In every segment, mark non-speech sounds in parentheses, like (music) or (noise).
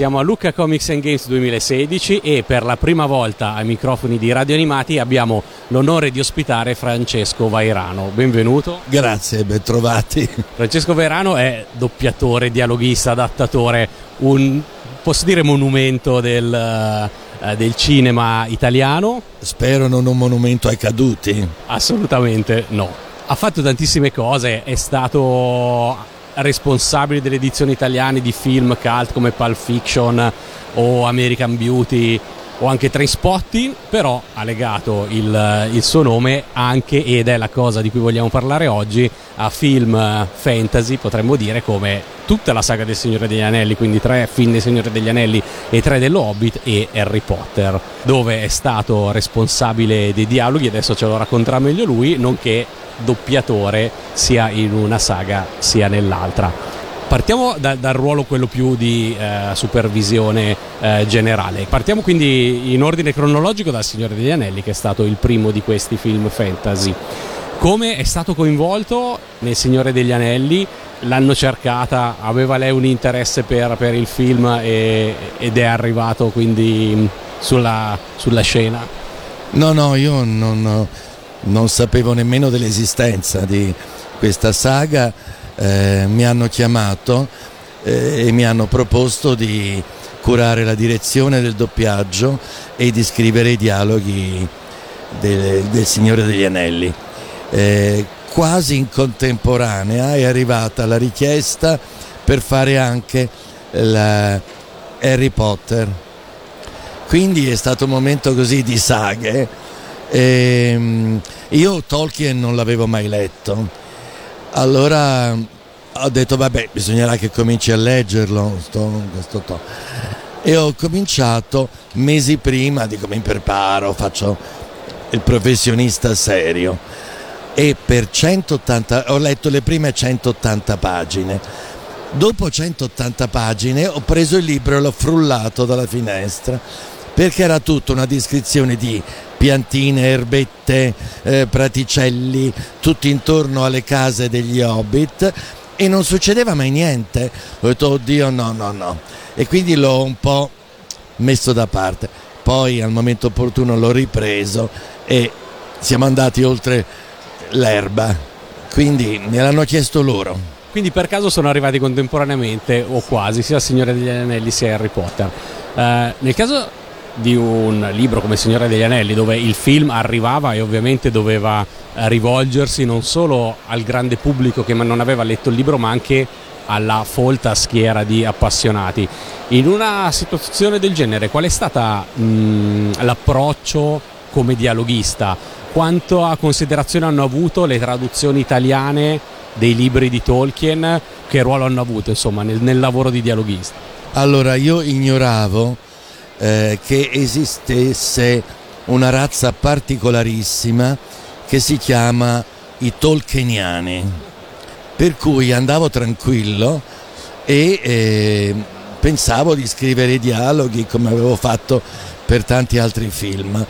Siamo a Lucca Comics and Games 2016 e per la prima volta ai microfoni di Radio Animati abbiamo l'onore di ospitare Francesco Vairano. Benvenuto. Grazie, ben trovati. Francesco Vairano è doppiatore, dialoghista, adattatore, un posso dire monumento del, uh, del cinema italiano. Spero non un monumento ai caduti. Assolutamente no. Ha fatto tantissime cose, è stato responsabile delle edizioni italiane di film cult come Pulp Fiction o American Beauty o anche Trainspotting, però ha legato il, il, suo nome anche, ed è la cosa di cui vogliamo parlare oggi, a film fantasy, potremmo dire, come tutta la saga del Signore degli Anelli, quindi tre film del Signore degli Anelli e tre dello Hobbit e Harry Potter, dove è stato responsabile dei dialoghi, adesso ce lo racconterà meglio lui, nonché doppiatore sia in una saga sia nell'altra. Partiamo da, dal ruolo quello più di eh, supervisione eh, generale. Partiamo quindi in ordine cronologico dal Signore degli Anelli, che è stato il primo di questi film fantasy. Come è stato coinvolto nel Signore degli Anelli? L'hanno cercata, aveva lei un interesse per, per il film e, ed è arrivato quindi sulla, sulla scena? No, no, io non, non sapevo nemmeno dell'esistenza di questa saga eh, mi hanno chiamato eh, e mi hanno proposto di curare la direzione del doppiaggio e di scrivere i dialoghi del, del Signore degli Anelli. Eh, quasi in contemporanea è arrivata la richiesta per fare anche Harry Potter. Quindi è stato un momento così di saghe. E, ehm, io Tolkien non l'avevo mai letto allora ho detto vabbè bisognerà che cominci a leggerlo sto, sto, sto. e ho cominciato mesi prima, dico mi preparo, faccio il professionista serio e per 180 ho letto le prime 180 pagine dopo 180 pagine ho preso il libro e l'ho frullato dalla finestra perché era tutta una descrizione di piantine, erbette, eh, praticelli, tutti intorno alle case degli hobbit e non succedeva mai niente. Ho detto, oddio, no, no, no. E quindi l'ho un po' messo da parte. Poi al momento opportuno l'ho ripreso e siamo andati oltre l'erba. Quindi me l'hanno chiesto loro. Quindi per caso sono arrivati contemporaneamente o quasi sia il Signore degli Anelli sia Harry Potter. Uh, nel caso di un libro come Signore degli Anelli dove il film arrivava e ovviamente doveva eh, rivolgersi non solo al grande pubblico che non aveva letto il libro ma anche alla folta schiera di appassionati. In una situazione del genere qual è stato l'approccio come dialoghista? Quanto a considerazione hanno avuto le traduzioni italiane dei libri di Tolkien? Che ruolo hanno avuto insomma, nel, nel lavoro di dialoghista? Allora io ignoravo eh, che esistesse una razza particolarissima che si chiama i Tolkieniani. Per cui andavo tranquillo e eh, pensavo di scrivere dialoghi come avevo fatto per tanti altri film.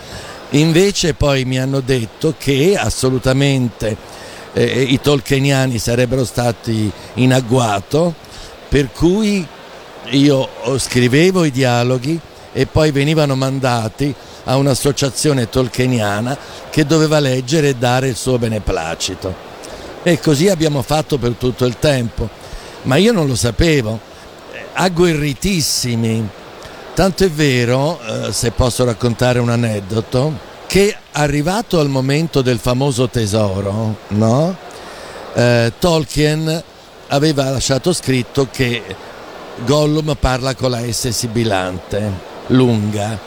Invece poi mi hanno detto che assolutamente eh, i tolkieniani sarebbero stati in agguato, per cui io scrivevo i dialoghi e poi venivano mandati a un'associazione tolkieniana che doveva leggere e dare il suo beneplacito. E così abbiamo fatto per tutto il tempo. Ma io non lo sapevo, agguerritissimi. Tanto è vero, eh, se posso raccontare un aneddoto, che arrivato al momento del famoso tesoro, no? eh, Tolkien aveva lasciato scritto che Gollum parla con la S sibilante lunga.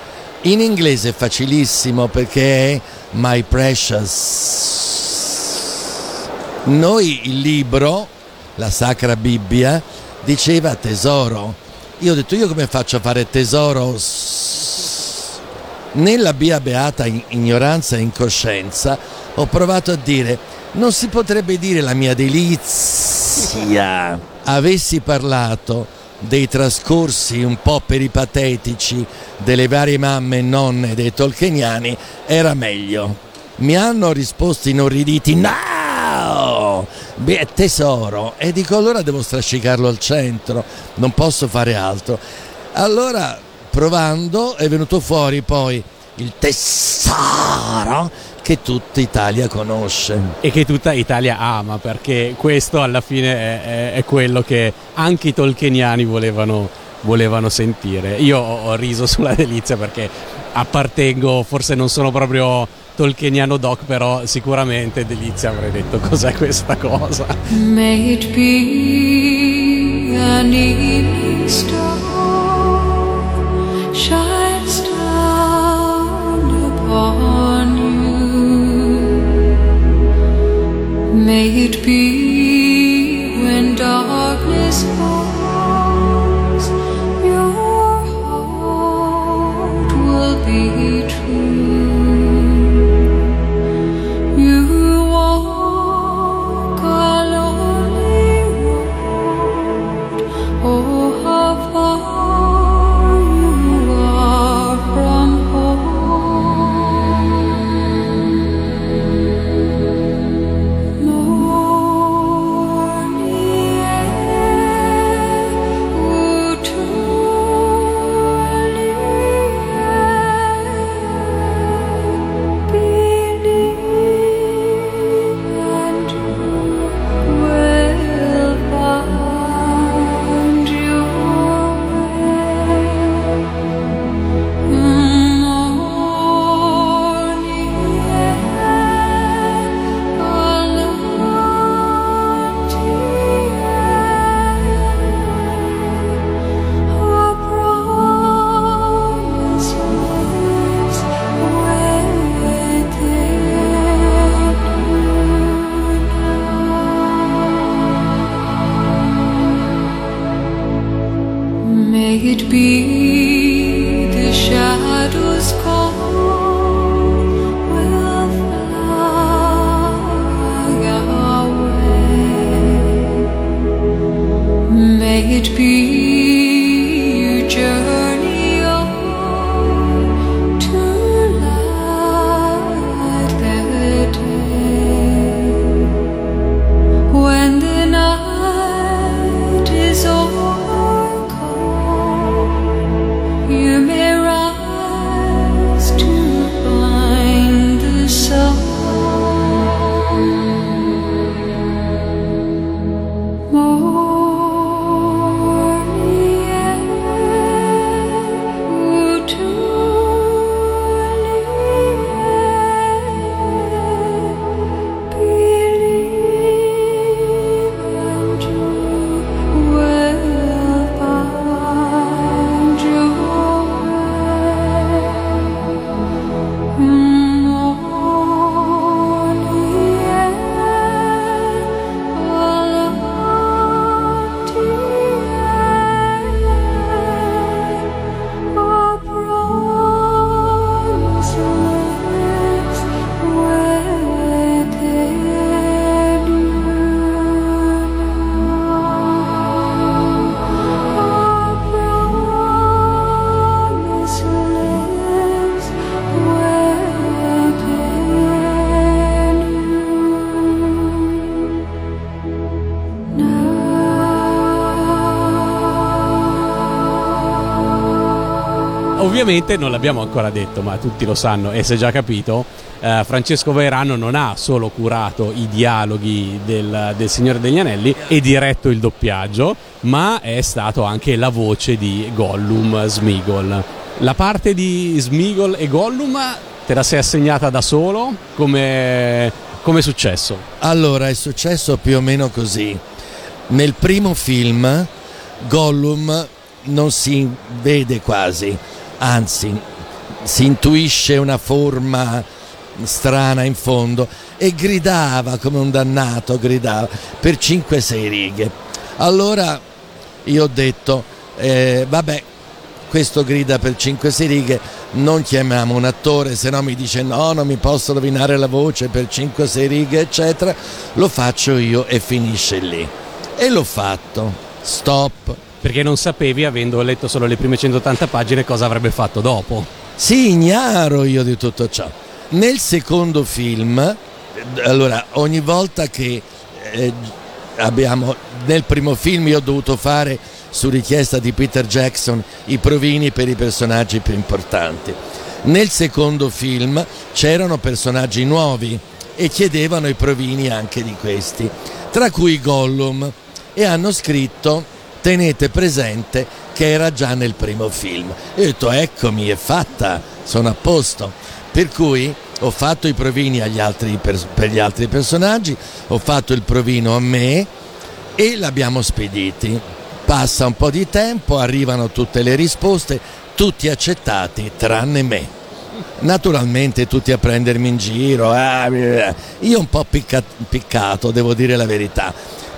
In inglese è facilissimo perché è My Precious. Noi il libro, la Sacra Bibbia, diceva tesoro. Io ho detto io come faccio a fare tesoro? Nella Bia Beata ignoranza e incoscienza ho provato a dire non si potrebbe dire la mia delizia. Avessi parlato dei trascorsi un po' peripatetici delle varie mamme e nonne dei tolkieniani era meglio. Mi hanno risposto inorriditi no! Beh, tesoro! E dico allora devo strascicarlo al centro, non posso fare altro. Allora, provando, è venuto fuori poi il tesoro che tutta Italia conosce. E che tutta Italia ama, perché questo alla fine è, è, è quello che anche i tolkieniani volevano, volevano sentire. Io ho, ho riso sulla delizia perché appartengo, forse non sono proprio tolkieniano doc, però sicuramente delizia avrei detto cos'è questa cosa. May it be an evening star May it be when darkness falls, it be the shadows call Ovviamente non l'abbiamo ancora detto, ma tutti lo sanno e si è già capito, eh, Francesco Vairano non ha solo curato i dialoghi del, del Signore degli Anelli e diretto il doppiaggio, ma è stato anche la voce di Gollum Smigol. La parte di Smigol e Gollum te la sei assegnata da solo? Come come è successo? Allora, è successo più o meno così. Nel primo film Gollum non si vede quasi, anzi si intuisce una forma strana in fondo e gridava come un dannato, gridava per 5-6 righe. Allora io ho detto, eh, vabbè, questo grida per 5-6 righe, non chiamiamo un attore, se no mi dice no, non mi posso rovinare la voce per 5-6 righe, eccetera, lo faccio io e finisce lì. E l'ho fatto, stop. Perché non sapevi, avendo letto solo le prime 180 pagine, cosa avrebbe fatto dopo. Sì, ignaro io di tutto ciò. Nel secondo film, allora, ogni volta che eh, abbiamo, nel primo film io ho dovuto fare su richiesta di Peter Jackson i provini per i personaggi più importanti. Nel secondo film c'erano personaggi nuovi e chiedevano i provini anche di questi, tra cui Gollum, e hanno scritto tenete presente che era già nel primo film. E ho detto eccomi, è fatta, sono a posto. Per cui ho fatto i provini altri, per, gli altri personaggi, ho fatto il provino a me e l'abbiamo spediti. Passa un po' di tempo, arrivano tutte le risposte, tutti accettati tranne me. Naturalmente tutti a prendermi in giro, ah, io un po' piccato, devo dire la verità.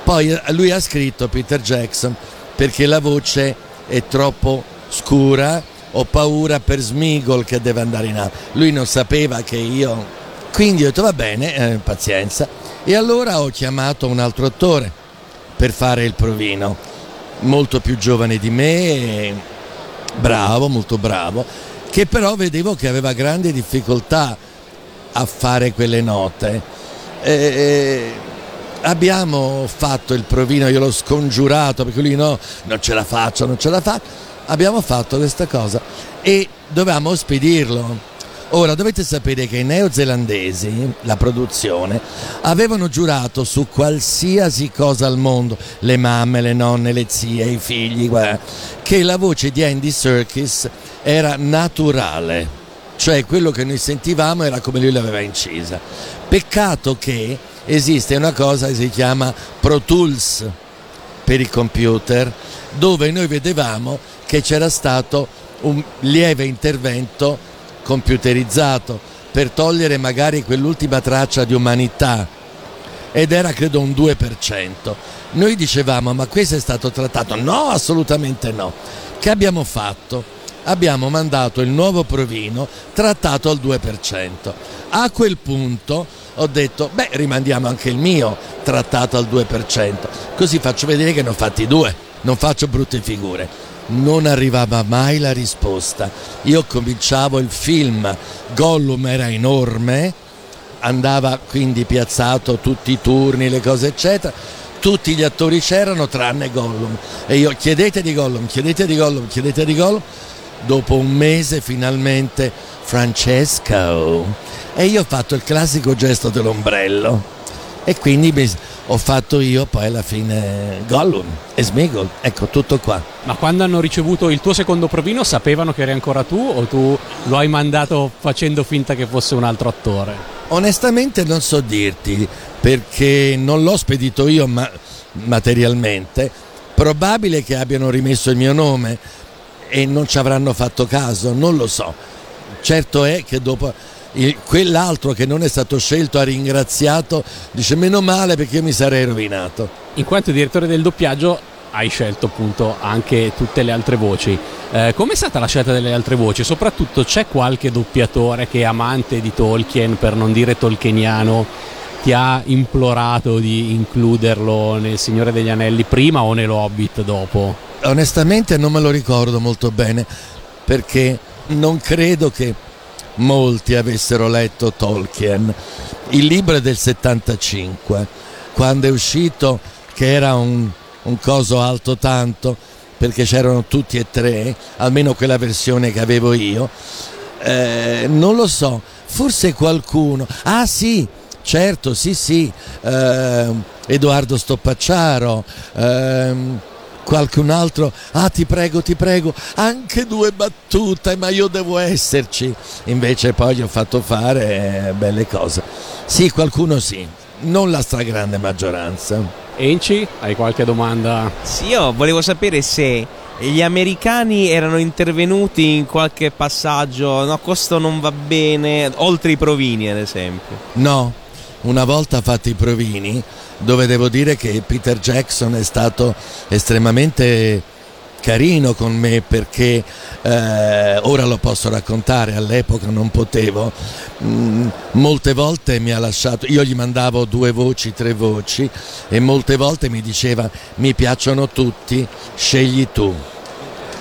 Poi lui ha scritto, Peter Jackson, perché la voce è troppo scura, ho paura per Smigol che deve andare in alto. Lui non sapeva che io... Quindi ho detto va bene, eh, pazienza. E allora ho chiamato un altro attore per fare il provino, molto più giovane di me, bravo, molto bravo, che però vedevo che aveva grandi difficoltà a fare quelle note. E, abbiamo fatto il provino, io l'ho scongiurato perché lui no, non ce la faccio, non ce la faccio. Abbiamo fatto questa cosa e dovevamo spedirlo. Ora dovete sapere che i neozelandesi, la produzione, avevano giurato su qualsiasi cosa al mondo, le mamme, le nonne, le zie, i figli, guarda, che la voce di Andy Serkis era naturale, cioè quello che noi sentivamo era come lui l'aveva incisa. Peccato che esiste una cosa che si chiama Pro Tools per i computer, dove noi vedevamo che c'era stato un lieve intervento computerizzato per togliere magari quell'ultima traccia di umanità ed era credo un 2%. Noi dicevamo ma questo è stato trattato? No, assolutamente no. Che abbiamo fatto? Abbiamo mandato il nuovo provino trattato al 2%. A quel punto ho detto beh rimandiamo anche il mio trattato al 2%, così faccio vedere che ne ho fatti due, non faccio brutte figure non arrivava mai la risposta. Io cominciavo il film, Gollum era enorme, andava quindi piazzato tutti i turni, le cose eccetera. Tutti gli attori c'erano tranne Gollum. E io chiedete di Gollum, chiedete di Gollum, chiedete di Gollum. Dopo un mese finalmente Francesco. E io ho fatto il classico gesto dell'ombrello. E quindi mi ho fatto io poi alla fine Gollum e Smigol, ecco tutto qua. Ma quando hanno ricevuto il tuo secondo provino sapevano che eri ancora tu o tu lo hai mandato facendo finta che fosse un altro attore? Onestamente non so dirti perché non l'ho spedito io ma materialmente, probabile che abbiano rimesso il mio nome e non ci avranno fatto caso, non lo so. Certo è che dopo quell'altro che non è stato scelto ha ringraziato, dice meno male perché io mi sarei rovinato. In quanto direttore del doppiaggio hai scelto appunto anche tutte le altre voci. Eh, Com'è stata la scelta delle altre voci? Soprattutto c'è qualche doppiatore che è amante di Tolkien, per non dire tolkieniano, ti ha implorato di includerlo nel Signore degli Anelli prima o nell'Hobbit dopo? Onestamente non me lo ricordo molto bene perché non credo che molti avessero letto Tolkien. Il libro è del 75, quando è uscito che era un, un coso alto tanto, perché c'erano tutti e tre, almeno quella versione che avevo io. Eh, non lo so, forse qualcuno. Ah sì, certo, sì sì, eh, Edoardo Stoppacciaro. Eh, qualcun altro, ah ti prego, ti prego, anche due battute, ma io devo esserci. Invece poi gli ho fatto fare eh, belle cose. Sì, qualcuno sì, non la stragrande maggioranza. Enci, hai qualche domanda? Sì, io volevo sapere se gli americani erano intervenuti in qualche passaggio, no, questo non va bene, oltre i provini ad esempio. No, una volta fatti i provini, dove devo dire che Peter Jackson è stato estremamente carino con me perché eh, ora lo posso raccontare, all'epoca non potevo, mm, molte volte mi ha lasciato, io gli mandavo due voci, tre voci e molte volte mi diceva mi piacciono tutti, scegli tu.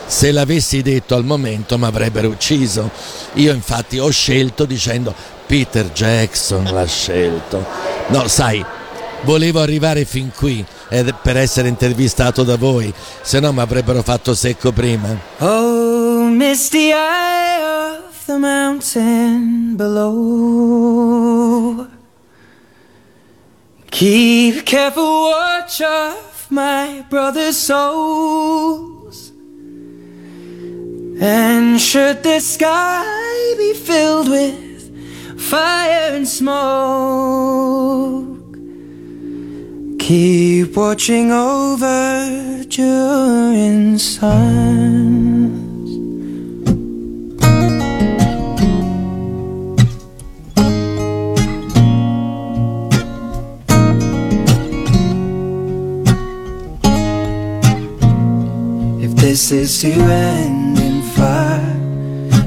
Se l'avessi detto al momento mi avrebbero ucciso. Io infatti ho scelto dicendo Peter Jackson l'ha scelto. No, sai, volevo arrivare fin qui, ed per essere intervistato da voi, se no mi avrebbero fatto secco prima. Oh, misty eye of the mountain below. Keep careful watch of my brother's souls. And should the sky be filled with fire and smoke, keep watching over during suns. If this is to end in fire,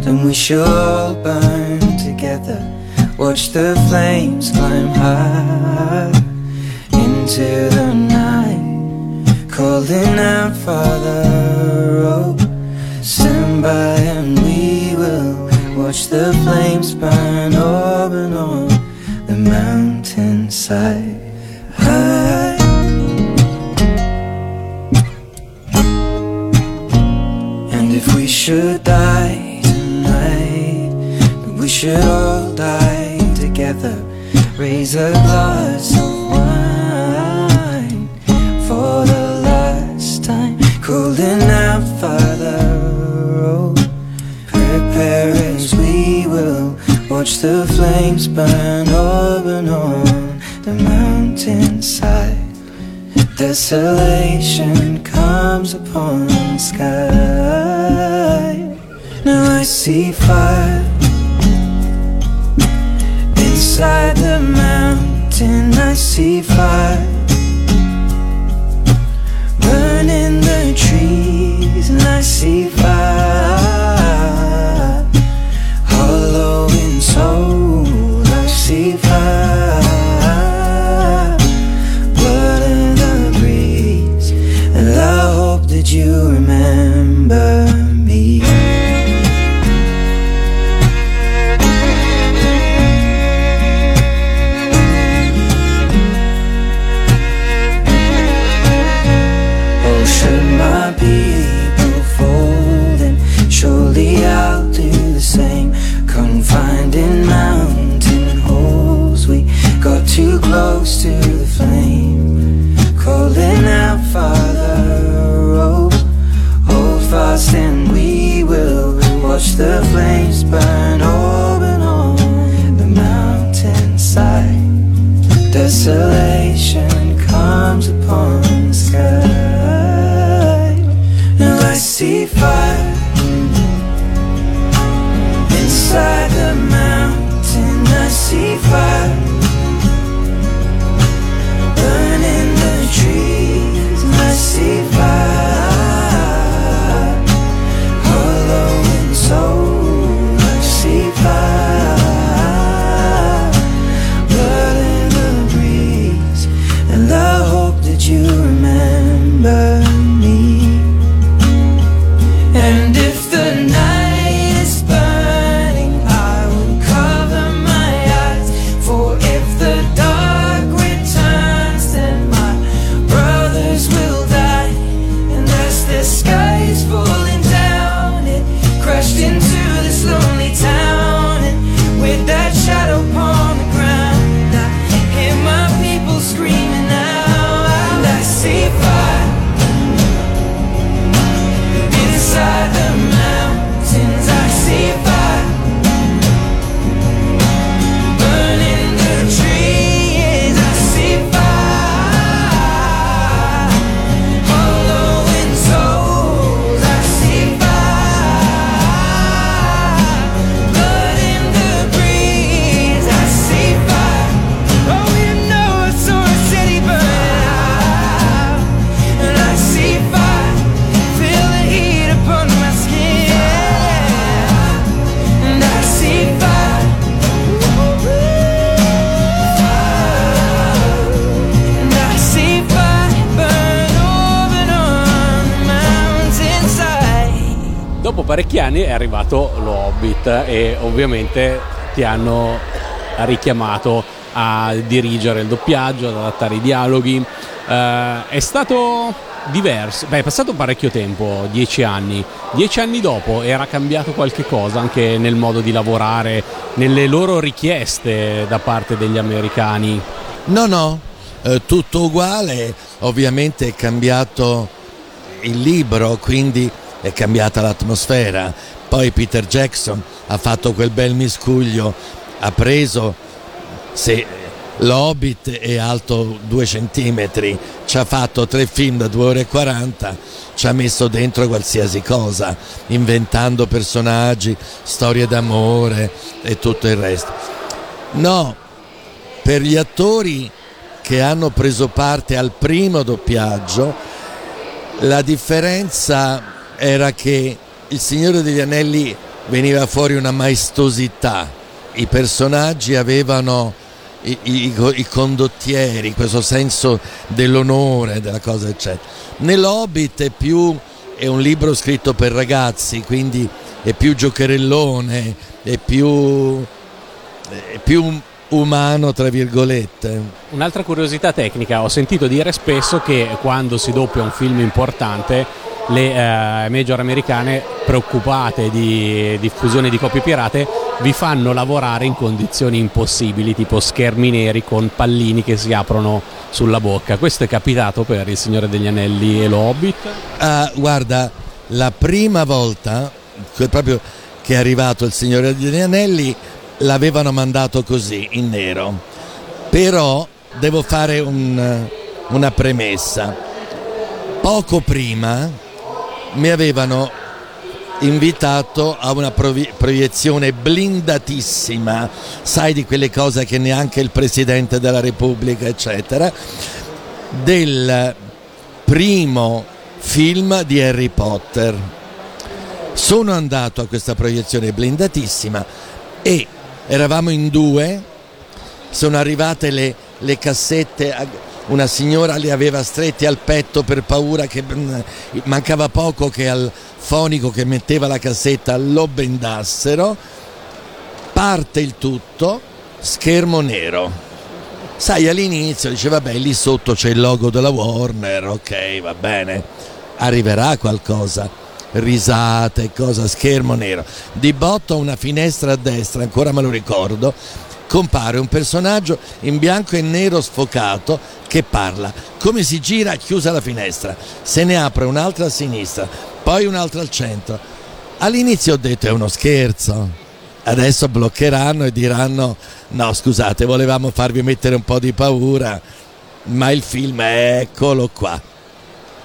then we shall burn together. Watch the flames climb high into the night, calling out, Father, oh, stand by and we will watch the flames burn open on the mountainside. And if we should die tonight, we should all together. Raise a glass of wine for the last time. Calling out, Father, oh, prepare as we will watch the flames burn open on the mountainside. Desolation comes upon the sky. Now I see fire inside the mountain. I see fire burning the trees, and I see fire parecchi anni è arrivato lo Hobbit e ovviamente ti hanno richiamato. a dirigere il doppiaggio, ad adattare i dialoghi. Eh, è stato diverso, beh è passato parecchio tempo, dieci anni. Dieci anni dopo era cambiato qualche cosa anche nel modo di lavorare, nelle loro richieste da parte degli americani. No, no, eh, tutto uguale, ovviamente è cambiato il libro, quindi è cambiata l'atmosfera. Poi Peter Jackson ha fatto quel bel miscuglio, ha preso, se l'Hobbit è alto due centimetri, ci ha fatto tre film da 2 ore e 40, ci ha messo dentro qualsiasi cosa, inventando personaggi, storie d'amore e tutto il resto. No, per gli attori che hanno preso parte al primo doppiaggio, la differenza era che il Signore degli Anelli veniva fuori una maestosità, i personaggi avevano i, i- i condottieri, questo senso dell'onore, della cosa eccetera. Nell'Hobbit è più è un libro scritto per ragazzi, quindi è più giocherellone, è più, è più umano, tra virgolette. Un'altra curiosità tecnica, ho sentito dire spesso che quando si doppia un film importante le eh, major americane preoccupate di diffusione di copie pirate vi fanno lavorare in condizioni impossibili, tipo schermi neri con pallini che si aprono sulla bocca. Questo è capitato per Il Signore degli Anelli e lo Hobbit? Ah, guarda, la prima volta proprio che è arrivato il Signore degli Anelli l'avevano mandato così, in nero. Però devo fare un- una premessa. Poco prima mi avevano invitato a una proiezione blindatissima, sai di quelle cose che neanche il Presidente della Repubblica, eccetera, del primo film di Harry Potter. Sono andato a questa proiezione blindatissima e eravamo in due, sono arrivate le, le cassette, una signora le aveva strette al petto per paura che mm, mancava poco che al fonico che metteva la cassetta lo bendassero, parte il tutto, schermo nero. Sai, all'inizio dice vabbè, lì sotto c'è il logo della Warner, ok, va bene, arriverà qualcosa, risate, cosa, schermo nero. Di botto una finestra a destra, ancora me lo ricordo, compare un personaggio in bianco e nero sfocato che parla. Come si gira, chiusa la finestra, se ne apre un'altra a sinistra, poi un'altra al centro. All'inizio ho detto è uno scherzo. Adesso bloccheranno e diranno no scusate volevamo farvi mettere un po' di paura ma il film eccolo qua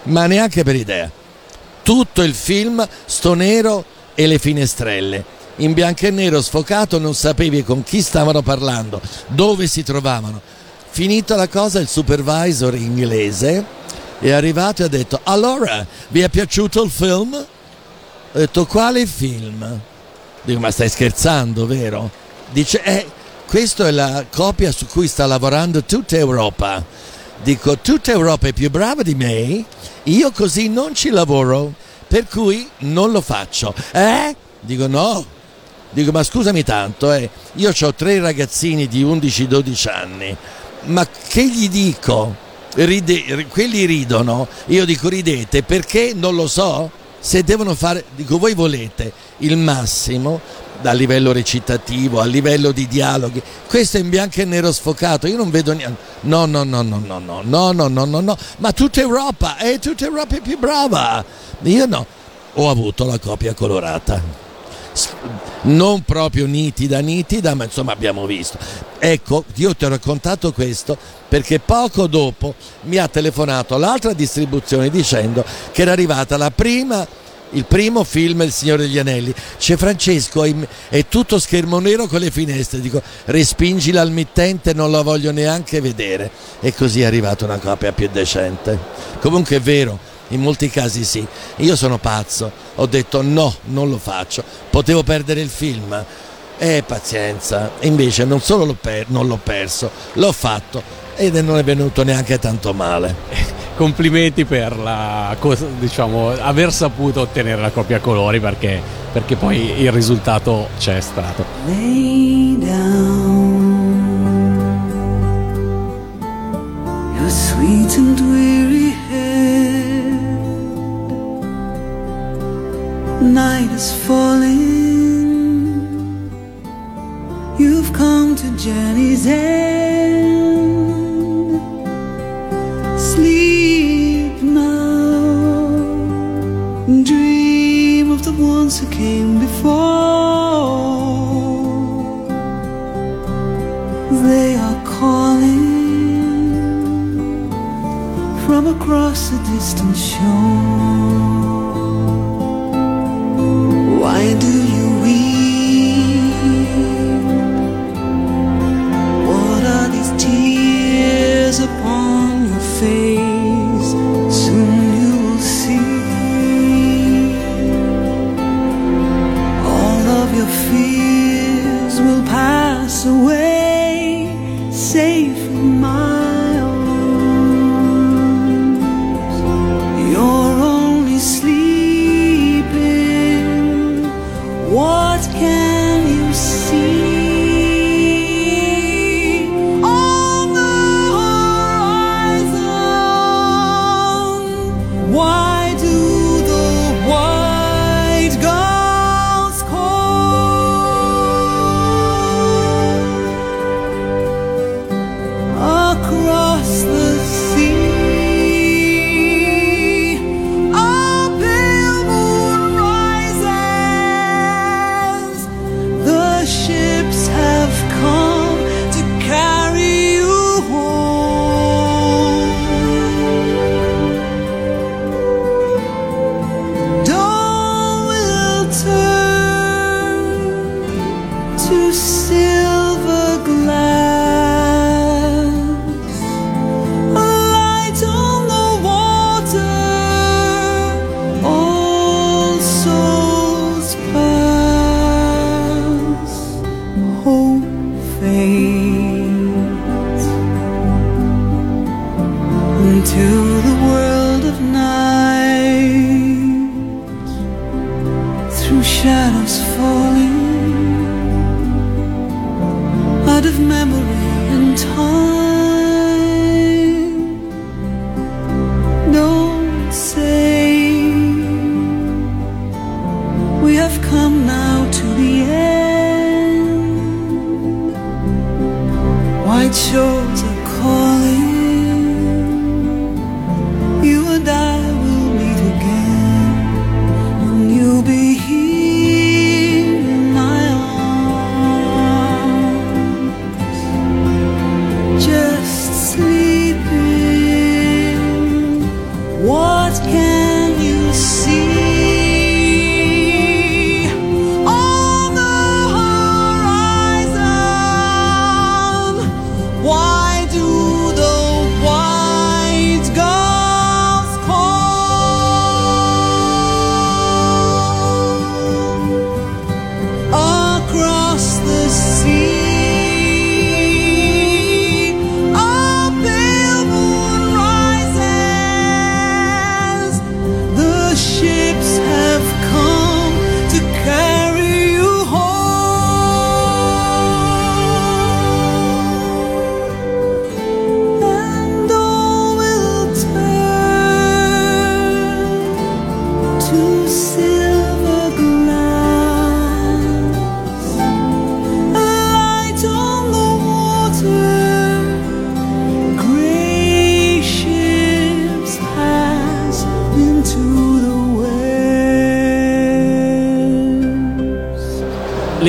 ma neanche per idea tutto il film sto nero e le finestrelle in bianco e nero sfocato non sapevi con chi stavano parlando dove si trovavano finita la cosa il supervisor inglese è arrivato e ha detto allora vi è piaciuto il film? ho detto quale film? Dico, ma stai scherzando, vero? Dice, eh, questa è la copia su cui sta lavorando tutta Europa. Dico, tutta Europa è più brava di me, io così non ci lavoro, per cui non lo faccio. Eh? Dico, no. Dico, ma scusami tanto, eh, io ho tre ragazzini di 11-12 anni, ma che gli dico? Ride- quelli ridono, io dico ridete perché non lo so se devono fare, dico voi volete il massimo a livello recitativo, a livello di dialoghi, questo è in bianco e nero sfocato, io non vedo niente, no no no no no no no no no no no, ma tutta Europa, e tutta Europa è più brava, io no, ho avuto la copia colorata, non proprio nitida nitida, ma insomma abbiamo visto, ecco, io ti ho raccontato questo perché poco dopo mi ha telefonato l'altra distribuzione dicendo che era arrivata la prima il primo film Il Signore degli Anelli. C'è Francesco, è, tutto schermo nero con le finestre. Dico, respingila al mittente, non la voglio neanche vedere. E così è arrivata una copia più decente. Comunque è vero, in molti casi sì. Io sono pazzo, ho detto no, non lo faccio. Potevo perdere il film. Eh, pazienza. Invece non solo l'ho per- non l'ho perso, l'ho fatto ed non è venuto neanche tanto male. (laughs) Complimenti per la, diciamo, aver saputo ottenere la copia a colori perché, perché poi il risultato c'è stato. Lay down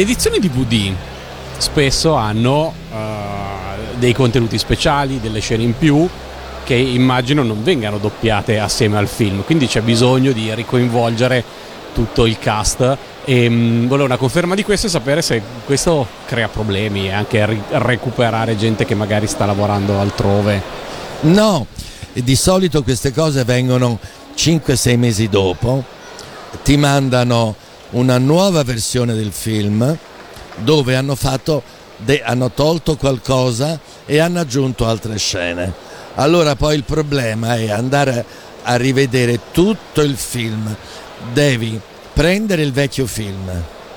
edizioni DVD spesso hanno eh, dei contenuti speciali, delle scene in più che immagino non vengano doppiate assieme al film, quindi c'è bisogno di ricoinvolgere tutto il cast e mh, volevo una conferma di questo e sapere se questo crea problemi e anche ri- recuperare gente che magari sta lavorando altrove. No, di solito queste cose avvengono 5-6 mesi dopo, ti mandano una nuova versione del film dove hanno, fatto de- hanno tolto qualcosa e hanno aggiunto altre scene. Allora poi il problema è andare a rivedere tutto il film, devi prendere il vecchio film,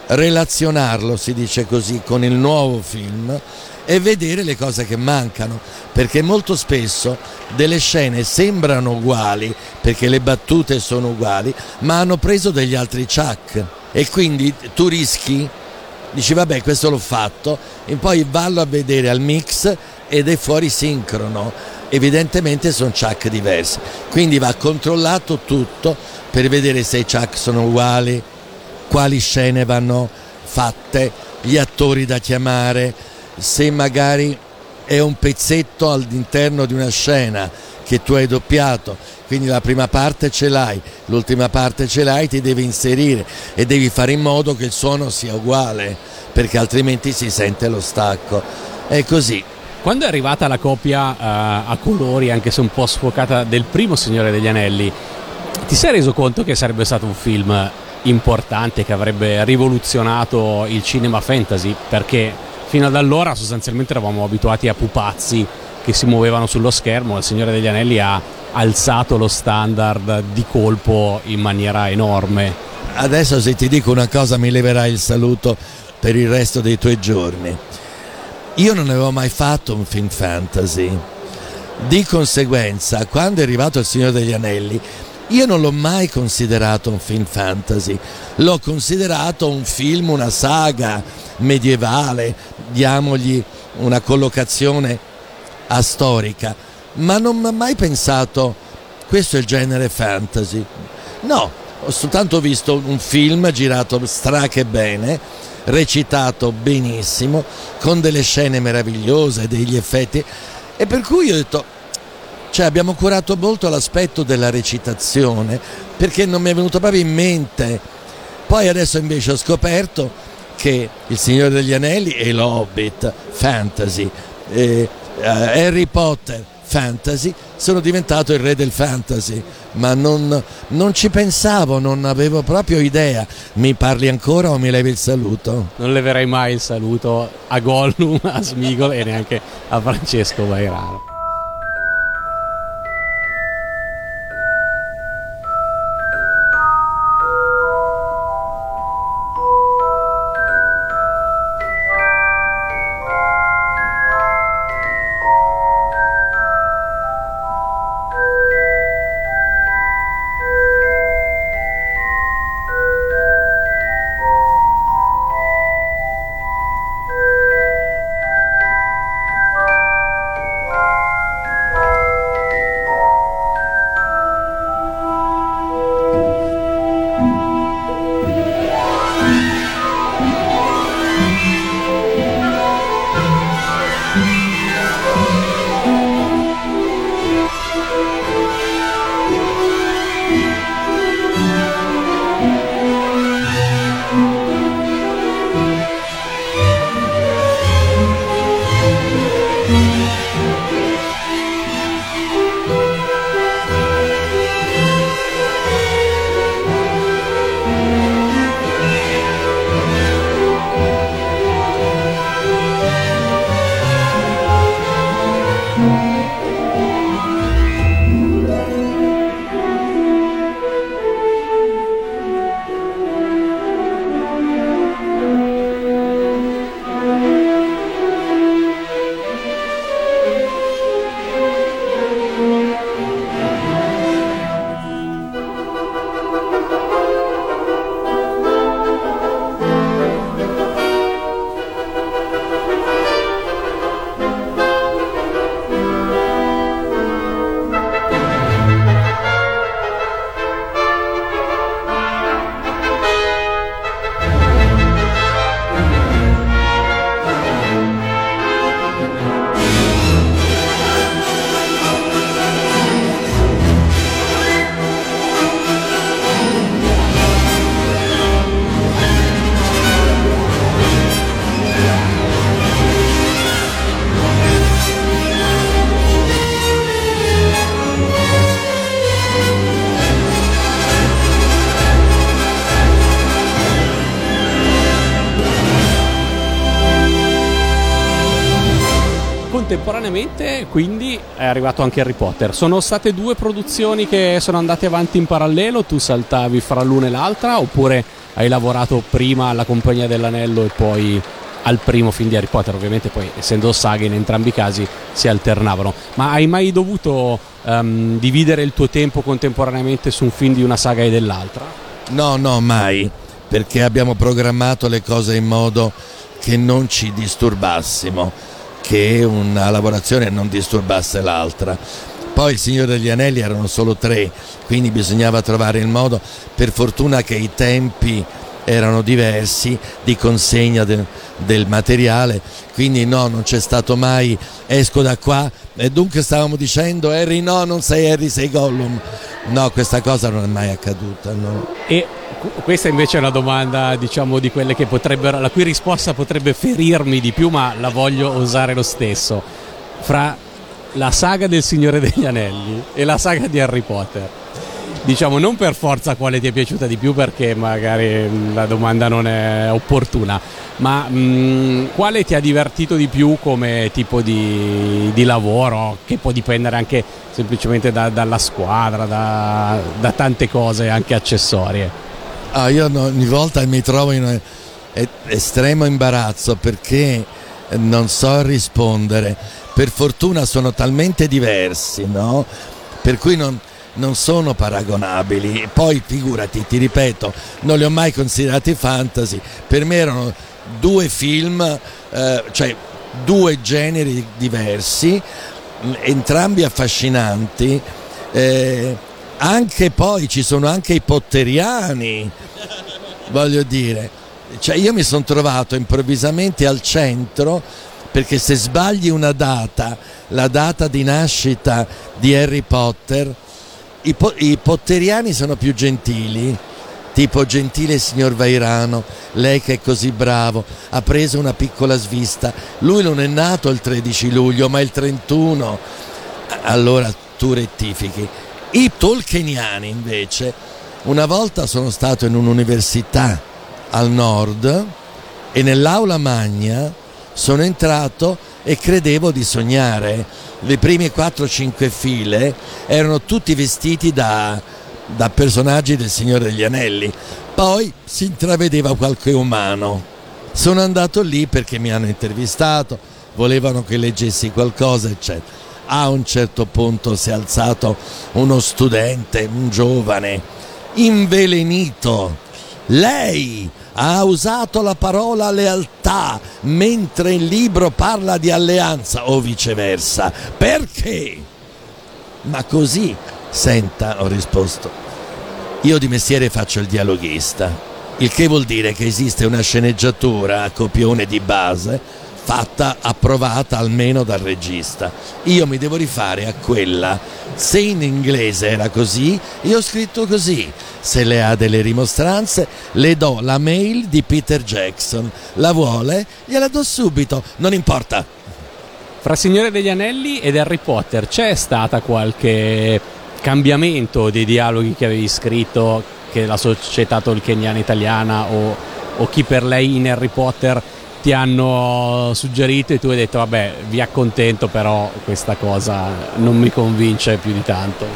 relazionarlo, si dice così, con il nuovo film e vedere le cose che mancano, perché molto spesso delle scene sembrano uguali, perché le battute sono uguali, ma hanno preso degli altri chuck e quindi tu rischi, dici vabbè questo l'ho fatto, e poi vallo a vedere al mix ed è fuori sincrono, evidentemente sono chuck diversi, quindi va controllato tutto per vedere se i chuck sono uguali, quali scene vanno fatte, gli attori da chiamare, se magari è un pezzetto all'interno di una scena che tu hai doppiato, quindi la prima parte ce l'hai, l'ultima parte ce l'hai, ti devi inserire e devi fare in modo che il suono sia uguale, perché altrimenti si sente lo stacco. È così. Quando è arrivata la copia eh, a colori, anche se un po' sfocata, del primo Signore degli Anelli, ti sei reso conto che sarebbe stato un film importante che avrebbe rivoluzionato il cinema fantasy? Perché fino ad allora sostanzialmente eravamo abituati a pupazzi che si muovevano sullo schermo, il Signore degli Anelli ha alzato lo standard di colpo in maniera enorme. Adesso se ti dico una cosa mi leverai il saluto per il resto dei tuoi giorni. Io non avevo mai fatto un film fantasy. Di conseguenza, quando è arrivato Il Signore degli Anelli, io non l'ho mai considerato un film fantasy, l'ho considerato un film, una saga medievale, diamogli una collocazione astorica, ma non mi ha mai pensato questo è il genere fantasy. No, ho soltanto visto un film girato strache bene, recitato benissimo, con delle scene meravigliose, degli effetti, e per cui ho detto, cioè abbiamo curato molto l'aspetto della recitazione, perché non mi è venuto proprio in mente. Poi adesso invece ho scoperto che Il Signore degli Anelli e l'Hobbit fantasy, eh, Harry Potter fantasy, sono diventato il re del fantasy, ma non, non ci pensavo, non avevo proprio idea. Mi parli ancora o mi levi il saluto? Non leverei mai il saluto a Gollum, a Smigol e neanche a Francesco Vairano. Arrivato anche Harry Potter. Sono state due produzioni che sono andate avanti in parallelo, tu saltavi fra l'una e l'altra oppure hai lavorato prima alla Compagnia dell'Anello e poi al primo film di Harry Potter, ovviamente poi essendo saghe in entrambi i casi si alternavano. Ma hai mai dovuto ehm, dividere il tuo tempo contemporaneamente su un film di una saga e dell'altra? No, no, mai, perché abbiamo programmato le cose in modo che non ci disturbassimo, che una lavorazione non disturbasse l'altra. Poi il Signore degli Anelli erano solo tre, quindi bisognava trovare il modo, per fortuna che i tempi erano diversi di consegna del, del materiale, quindi no, non c'è stato mai esco da qua e dunque stavamo dicendo Harry no, non sei Harry, sei Gollum. No, questa cosa non è mai accaduta. No. E qu- questa invece è una domanda, diciamo, di quelle che potrebbero, la cui risposta potrebbe ferirmi di più, ma la voglio osare lo stesso. Fra la saga del Signore degli Anelli e la saga di Harry Potter. Diciamo non per forza quale ti è piaciuta di più perché magari mm, la domanda non è opportuna, ma mh, quale ti ha divertito di più come tipo di, di lavoro che può dipendere anche semplicemente da- dalla squadra, da, da tante cose anche accessorie. Ah, io ogni volta mi trovo in estremo imbarazzo perché non so rispondere. Per fortuna sono talmente diversi, no? Per cui non, non sono paragonabili. Poi figurati, ti ripeto, non li ho mai considerati fantasy. Per me erano due film, eh, cioè due generi diversi, mh, entrambi affascinanti. eh, anche poi ci sono anche i potteriani, voglio dire. Cioè io mi sono trovato improvvisamente al centro perché se sbagli una data, la data di nascita di Harry Potter, i, po- i potteriani sono più gentili, tipo gentile signor Vairano, lei che è così bravo, ha preso una piccola svista, lui non è nato il 13 luglio ma il 31, allora tu rettifichi. I tolkieniani invece, una volta sono stato in un'università al nord e nell'aula magna sono entrato e credevo di sognare. Le prime 4-5 file erano tutti vestiti da, da personaggi del Signore degli Anelli, poi si intravedeva qualche umano. Sono andato lì perché mi hanno intervistato, volevano che leggessi qualcosa, eccetera. A un certo punto si è alzato uno studente, un giovane, invelenito. Lei ha usato la parola lealtà mentre il libro parla di alleanza o viceversa. Perché? Ma così, senta, ho risposto. Io di mestiere faccio il dialoghista, il che vuol dire che esiste una sceneggiatura a copione di base fatta, approvata almeno dal regista. Io mi devo rifare a quella. Se in inglese era così, io ho scritto così. Se lei ha delle rimostranze, le do la mail di Peter Jackson. La vuole? Gliela do subito, non importa. Fra Signore degli Anelli ed Harry Potter c'è stata qualche cambiamento dei dialoghi che avevi scritto che la società tolkieniana italiana o, o chi per lei in Harry Potter ti hanno suggerito e tu hai detto vabbè vi accontento però questa cosa non mi convince più di tanto.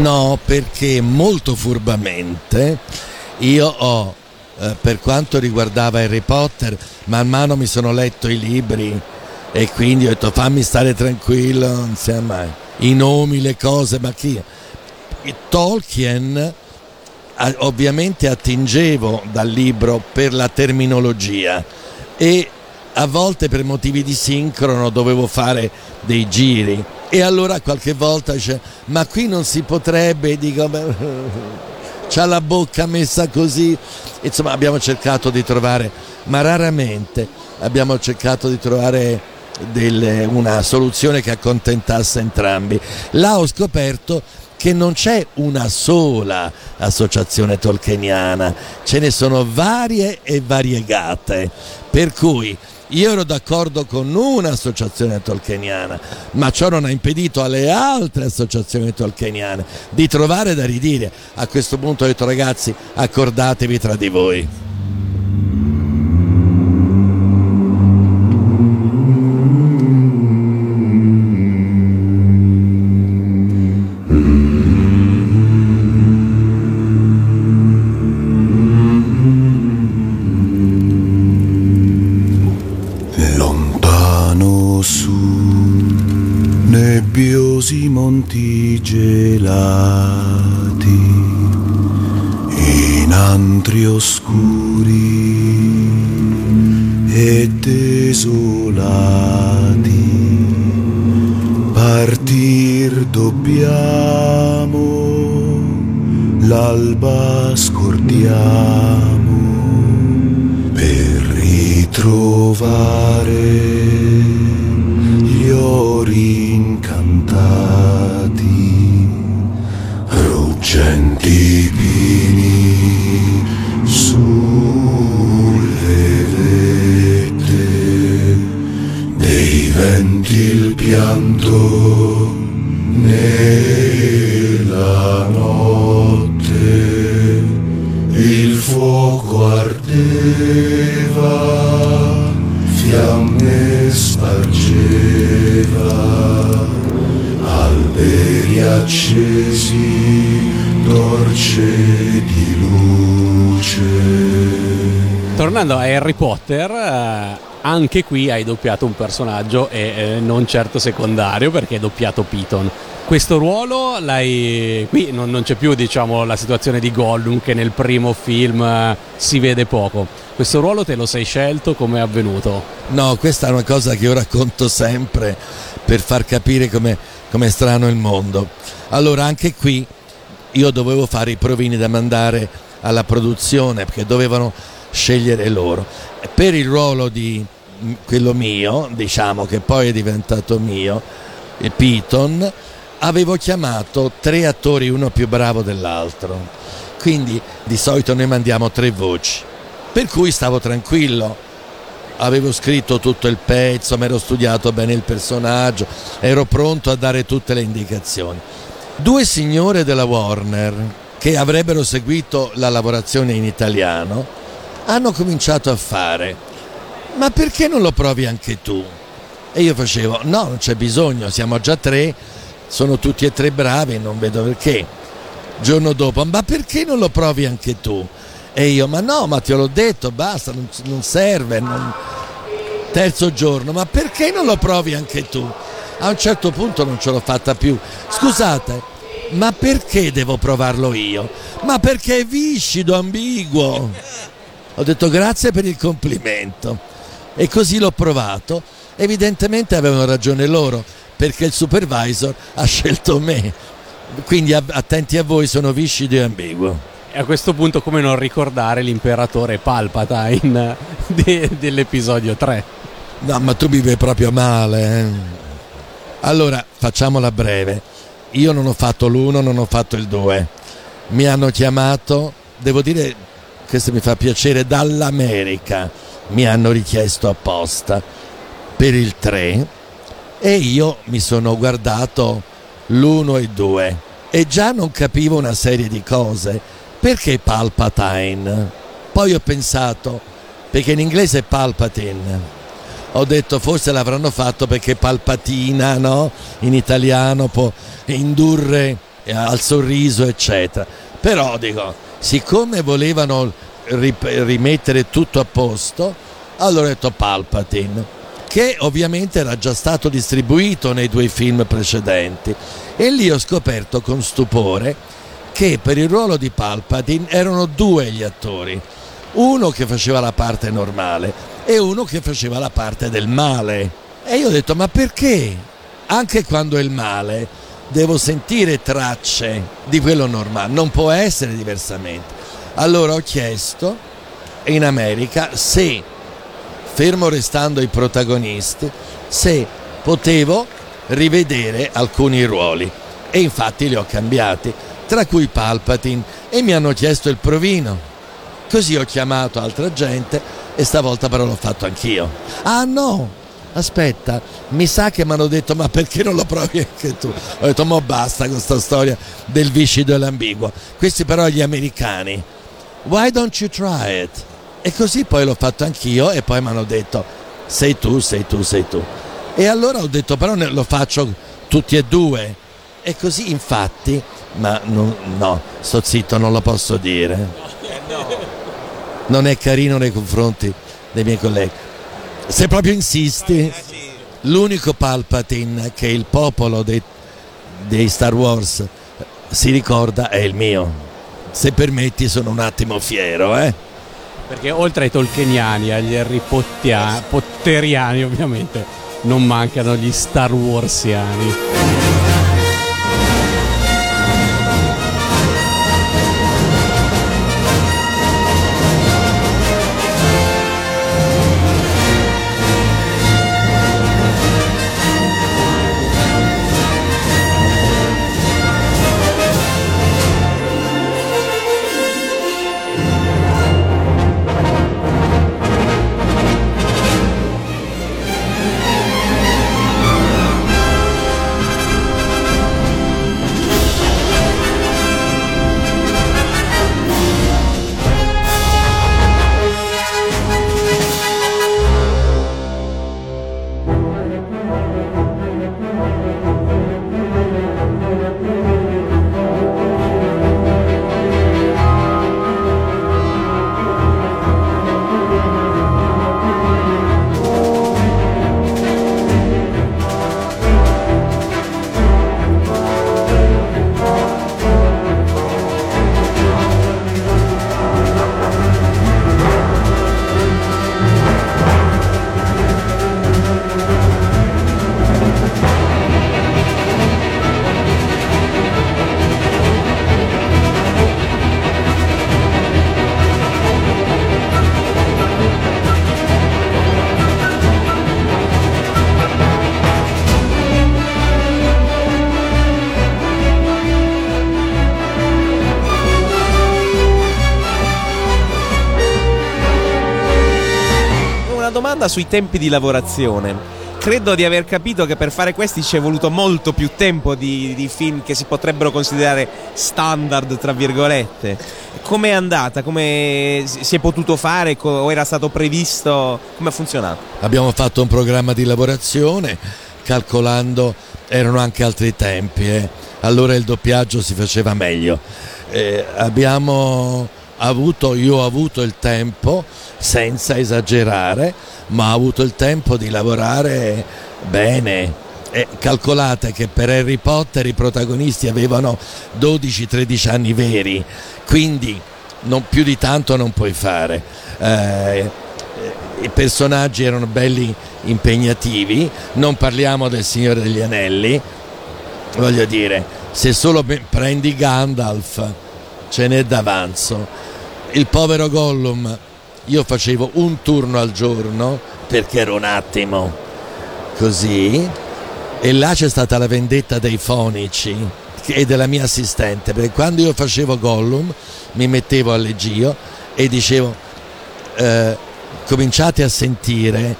No, perché molto furbamente io ho, eh, per quanto riguardava Harry Potter, man mano mi sono letto i libri e quindi ho detto fammi stare tranquillo, non sia mai. I nomi, le cose, ma chi? E Tolkien ovviamente attingevo dal libro per la terminologia e a volte per motivi di sincrono dovevo fare dei giri. E allora qualche volta dice ma qui non si potrebbe? Dico "Beh, (laughs) c'ha la bocca messa così. Insomma abbiamo cercato di trovare ma raramente abbiamo cercato di trovare delle- una soluzione che accontentasse entrambi. Là ho scoperto che non c'è una sola associazione tolkieniana, ce ne sono varie e variegate, per cui io ero d'accordo con un'associazione tolkieniana, ma ciò non ha impedito alle altre associazioni tolkieniane di trovare da ridire. A questo punto ho detto ragazzi, accordatevi tra di voi. Monti gelati, in antri oscuri e desolati, accesi, torce di luce. Tornando a Harry Potter, eh, anche qui hai doppiato un personaggio e eh, non certo secondario perché hai doppiato Piton. Questo ruolo l'hai. Qui non, non c'è più, diciamo, la situazione di Gollum che nel primo film eh, si vede poco. Questo ruolo te lo sei scelto, come è avvenuto? No, questa è una cosa che io racconto sempre per far capire come è strano il mondo. Allora, anche qui io dovevo fare i provini da mandare alla produzione perché dovevano scegliere loro. Per il ruolo di quello mio, diciamo che poi è diventato mio, il Piton, avevo chiamato tre attori, uno più bravo dell'altro. Quindi di solito noi mandiamo tre voci. Per cui stavo tranquillo. Avevo scritto tutto il pezzo, mi ero studiato bene il personaggio, ero pronto a dare tutte le indicazioni. Due signore della Warner che avrebbero seguito la lavorazione in italiano hanno cominciato a fare ma perché non lo provi anche tu? E io facevo no, non c'è bisogno, siamo già tre, sono tutti e tre bravi, non vedo perché. Giorno dopo, ma perché non lo provi anche tu? E io, ma no, ma te l'ho detto, basta, non, non serve. non-". Terzo giorno, ma perché non lo provi anche tu? A un certo punto non ce l'ho fatta più. Scusate, ma perché devo provarlo io? Ma perché è viscido, ambiguo. Ho detto grazie per il complimento. E così l'ho provato. Evidentemente avevano ragione loro, perché il supervisor ha scelto me. Quindi attenti a voi, sono viscido e ambiguo. A questo punto, come non ricordare l'imperatore Palpatine (laughs) de- dell'episodio 3? No, ma tu mi vai proprio male. eh. Allora, facciamola breve. Io non ho fatto l'uno, non ho fatto il due. Mi hanno chiamato, devo dire, questo mi fa piacere, dall'America. Mi hanno richiesto apposta per il 3 e io mi sono guardato l'1 e il 2 e già non capivo una serie di cose. Perché Palpatine? Poi ho pensato, perché in inglese è Palpatine. Ho detto forse l'avranno fatto perché Palpatina, no? In italiano può indurre eh, al sorriso, eccetera. Però dico, siccome volevano rimettere tutto a posto, allora ho detto Palpatine che ovviamente era già stato distribuito nei due film precedenti. E lì ho scoperto con stupore che per il ruolo di Palpatine erano due gli attori, uno che faceva la parte normale e uno che faceva la parte del male. E io ho detto, ma perché? Anche quando è il male devo sentire tracce di quello normale, non può essere diversamente. Allora ho chiesto in America se fermo restando i protagonisti, se potevo rivedere alcuni ruoli. E infatti li ho cambiati, tra cui Palpatine, e mi hanno chiesto il provino. Così ho chiamato altra gente e stavolta però l'ho fatto anch'io. Ah no, aspetta, mi sa che mi hanno detto ma perché non lo provi anche tu? Ho detto ma basta con questa storia del viscido e l'ambiguo. Questi però gli americani. Why don't you try it? E così poi l'ho fatto anch'io e poi mi hanno detto sei tu, sei tu, sei tu. E allora ho detto però lo faccio tutti e due. E così infatti, ma non- no, sto zitto, non lo posso dire. Non è carino nei confronti dei miei colleghi. Se proprio insisti, l'unico Palpatine che il popolo dei, dei Star Wars si ricorda è il mio. Se permetti sono un attimo fiero, eh? Perché oltre ai tolkieniani, agli Harry Potteriani ovviamente, non mancano gli Star Warsiani. Domanda sui tempi di lavorazione. Credo di aver capito che per fare questi ci è voluto molto più tempo di, di film che si potrebbero considerare standard, tra virgolette. Com'è andata? Come si è potuto fare? O era stato previsto? Come ha funzionato? Abbiamo fatto un programma di lavorazione calcolando, erano anche altri tempi, eh. allora il doppiaggio si faceva meglio. Eh, abbiamo avuto, io ho avuto il tempo, senza esagerare, ma ho avuto il tempo di lavorare bene. E calcolate che per Harry Potter i protagonisti avevano 12-13 anni veri, quindi non più di tanto non puoi fare. Eh, i personaggi erano belli impegnativi, non parliamo del Signore degli Anelli, voglio dire, se solo prendi Gandalf ce n'è d'avanzo. Il povero Gollum, io facevo un turno al giorno perché ero un attimo così e là c'è stata la vendetta dei fonici e della mia assistente, perché quando io facevo Gollum mi mettevo a leggio e dicevo eh, cominciate a sentire,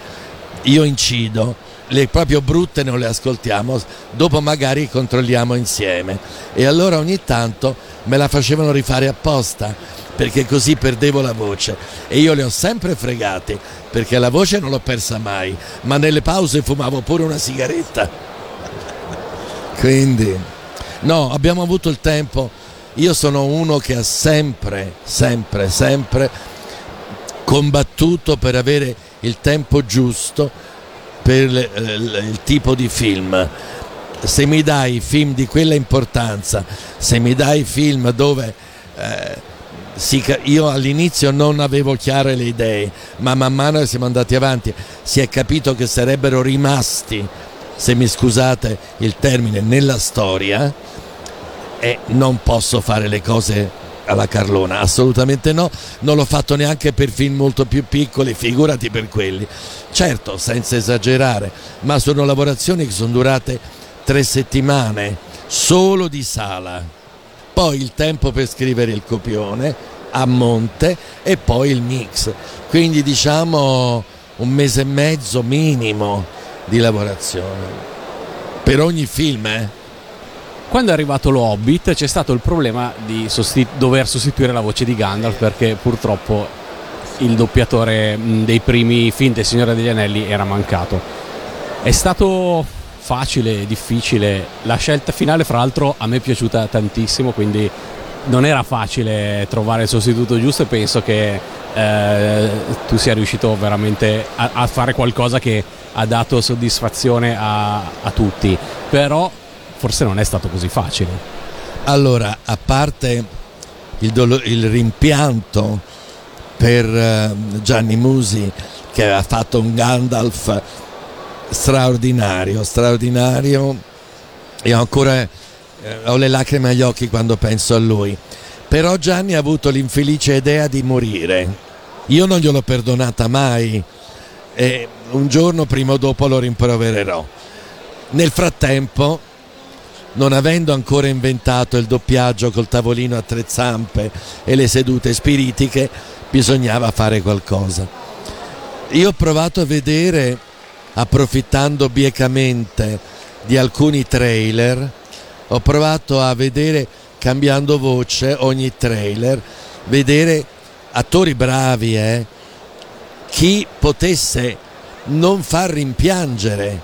io incido, le proprio brutte non le ascoltiamo, dopo magari controlliamo insieme. E allora ogni tanto me la facevano rifare apposta, perché così perdevo la voce. E io le ho sempre fregate, perché la voce non l'ho persa mai, ma nelle pause fumavo pure una sigaretta. (laughs) Quindi, no, abbiamo avuto il tempo. Io sono uno che ha sempre, sempre, sempre combattuto per avere il tempo giusto per eh, il tipo di film. Se mi dai film di quella importanza, se mi dai film dove eh, ca- io all'inizio non avevo chiare le idee, ma man mano che siamo andati avanti si è capito che sarebbero rimasti, se mi scusate il termine, nella storia e non posso fare le cose alla Carlona, assolutamente no, non l'ho fatto neanche per film molto più piccoli, figurati per quelli. Certo, senza esagerare, ma sono lavorazioni che sono durate tre settimane solo di sala, poi il tempo per scrivere il copione a monte e poi il mix, quindi diciamo un mese e mezzo minimo di lavorazione per ogni film, eh? Quando è arrivato lo Hobbit c'è stato il problema di sosti- dover sostituire la voce di Gandalf perché purtroppo il doppiatore dei primi film del Signore degli Anelli era mancato. È stato facile, difficile, la scelta finale fra l'altro a me è piaciuta tantissimo, quindi non era facile trovare il sostituto giusto e penso che eh, tu sia riuscito veramente a, a fare qualcosa che ha dato soddisfazione a, a tutti. Però forse non è stato così facile. Allora, a parte il, dolo- il rimpianto per eh, Gianni Musi che aveva fatto un Gandalf straordinario, straordinario, e ho ancora eh, ho le lacrime agli occhi quando penso a lui. Però Gianni ha avuto l'infelice idea di morire. Io non gliel'ho perdonata mai e un giorno prima o dopo lo rimprovererò. Nel frattempo, non avendo ancora inventato il doppiaggio col tavolino a tre zampe e le sedute spiritiche, bisognava fare qualcosa. Io ho provato a vedere, approfittando biecamente di alcuni trailer, ho provato a vedere, cambiando voce ogni trailer, vedere attori bravi, eh, chi potesse non far rimpiangere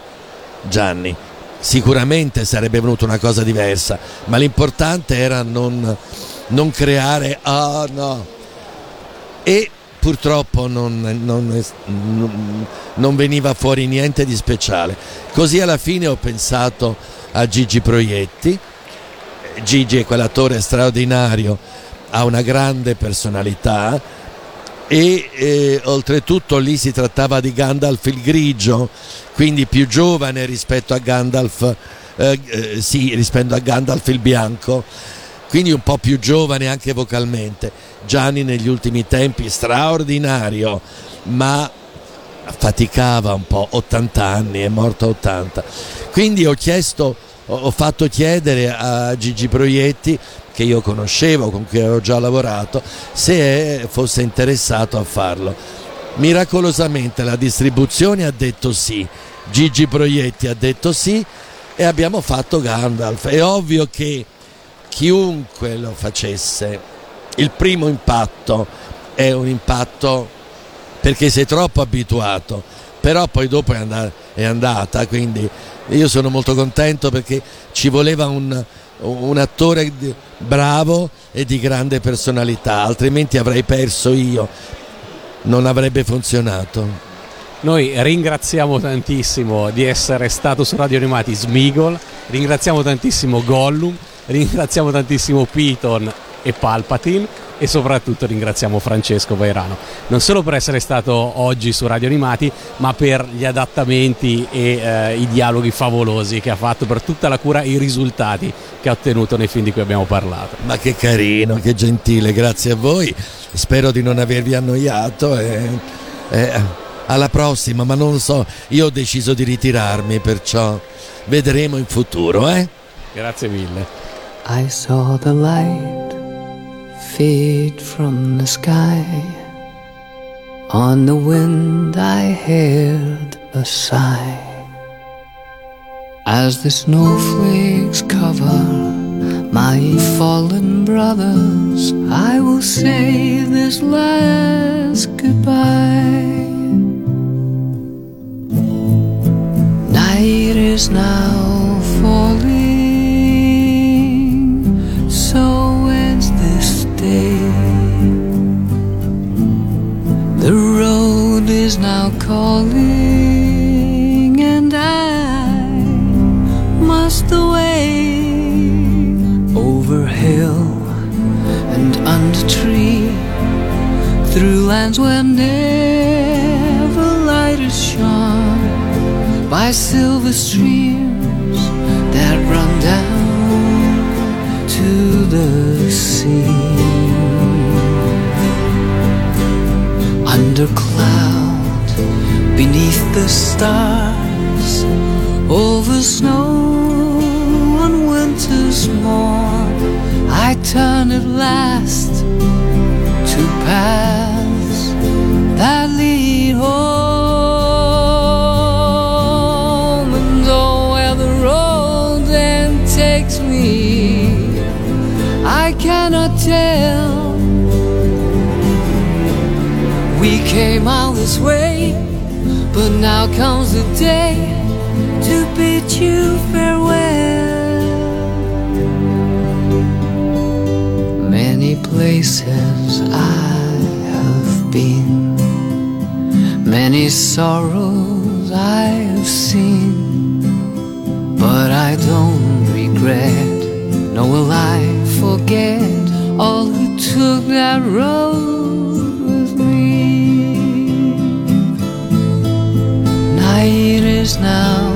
Gianni. Sicuramente sarebbe venuta una cosa diversa, ma l'importante era non, non creare, ah no, e purtroppo non, non- non- veniva fuori niente di speciale. Così alla fine ho pensato a Gigi Proietti. Gigi è quell'attore straordinario, ha una grande personalità e eh, oltretutto lì si trattava di Gandalf il grigio, quindi più giovane rispetto a Gandalf, eh, eh, sì, rispetto a Gandalf il bianco quindi un po' più giovane anche vocalmente. Gianni negli ultimi tempi straordinario, ma faticava un po', 80 anni, è morto a 80. Quindi ho chiesto, ho fatto chiedere a Gigi Proietti, che io conoscevo, con cui avevo già lavorato, se fosse interessato a farlo. Miracolosamente la distribuzione ha detto sì, Gigi Proietti ha detto sì e abbiamo fatto Gandalf. È ovvio che chiunque lo facesse, il primo impatto è un impatto perché sei troppo abituato, però poi dopo è, andata, quindi io sono molto contento perché ci voleva un, un attore bravo e di grande personalità, altrimenti avrei perso io, non avrebbe funzionato. Noi ringraziamo tantissimo di essere stato su Radio Animati Smigol, ringraziamo tantissimo Gollum, ringraziamo tantissimo Piton e Palpatine e soprattutto ringraziamo Francesco Vairano, non solo per essere stato oggi su Radio Animati, ma per gli adattamenti e eh, i dialoghi favolosi che ha fatto, per tutta la cura e i risultati che ha ottenuto nei film di cui abbiamo parlato. Ma che carino, che gentile, grazie a voi, spero di non avervi annoiato e, e alla prossima, ma non lo so, io ho deciso di ritirarmi, perciò vedremo in futuro, eh? Grazie mille. I saw the light fade from the sky. On the wind I heard a sigh. As the snowflakes cover my fallen brothers, I will say this last goodbye. Night is now now calling, and I must away over hill and under tree, through lands where never light is shone by silver streams that run down to the sea. Beneath the stars, over snow on winter's morn, I turn at last to paths that lead home. And oh, where the road then takes me, I cannot tell. We came all this way, but now comes the day to bid you farewell. Many places I have been, many sorrows I have seen, but I don't regret. Nor will I forget all who took that road now.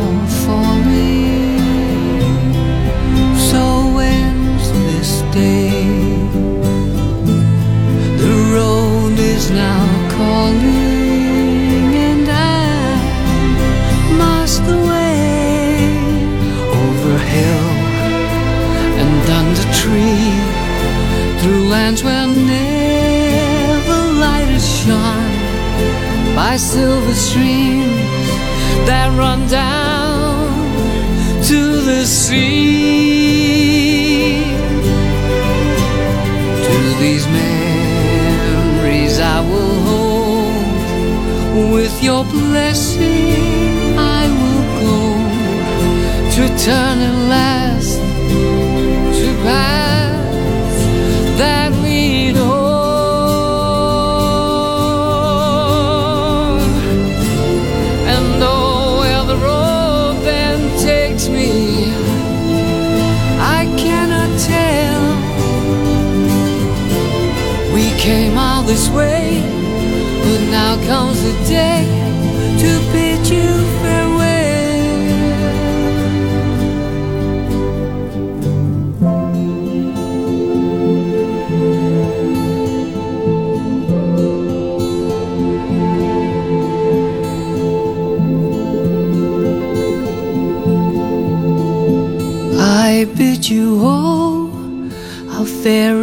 With your blessing, I will go to turn and last to paths that lead on. And oh, where the road then takes me, I cannot tell. We came all this way, comes the day to bid you farewell. I bid you all a farewell.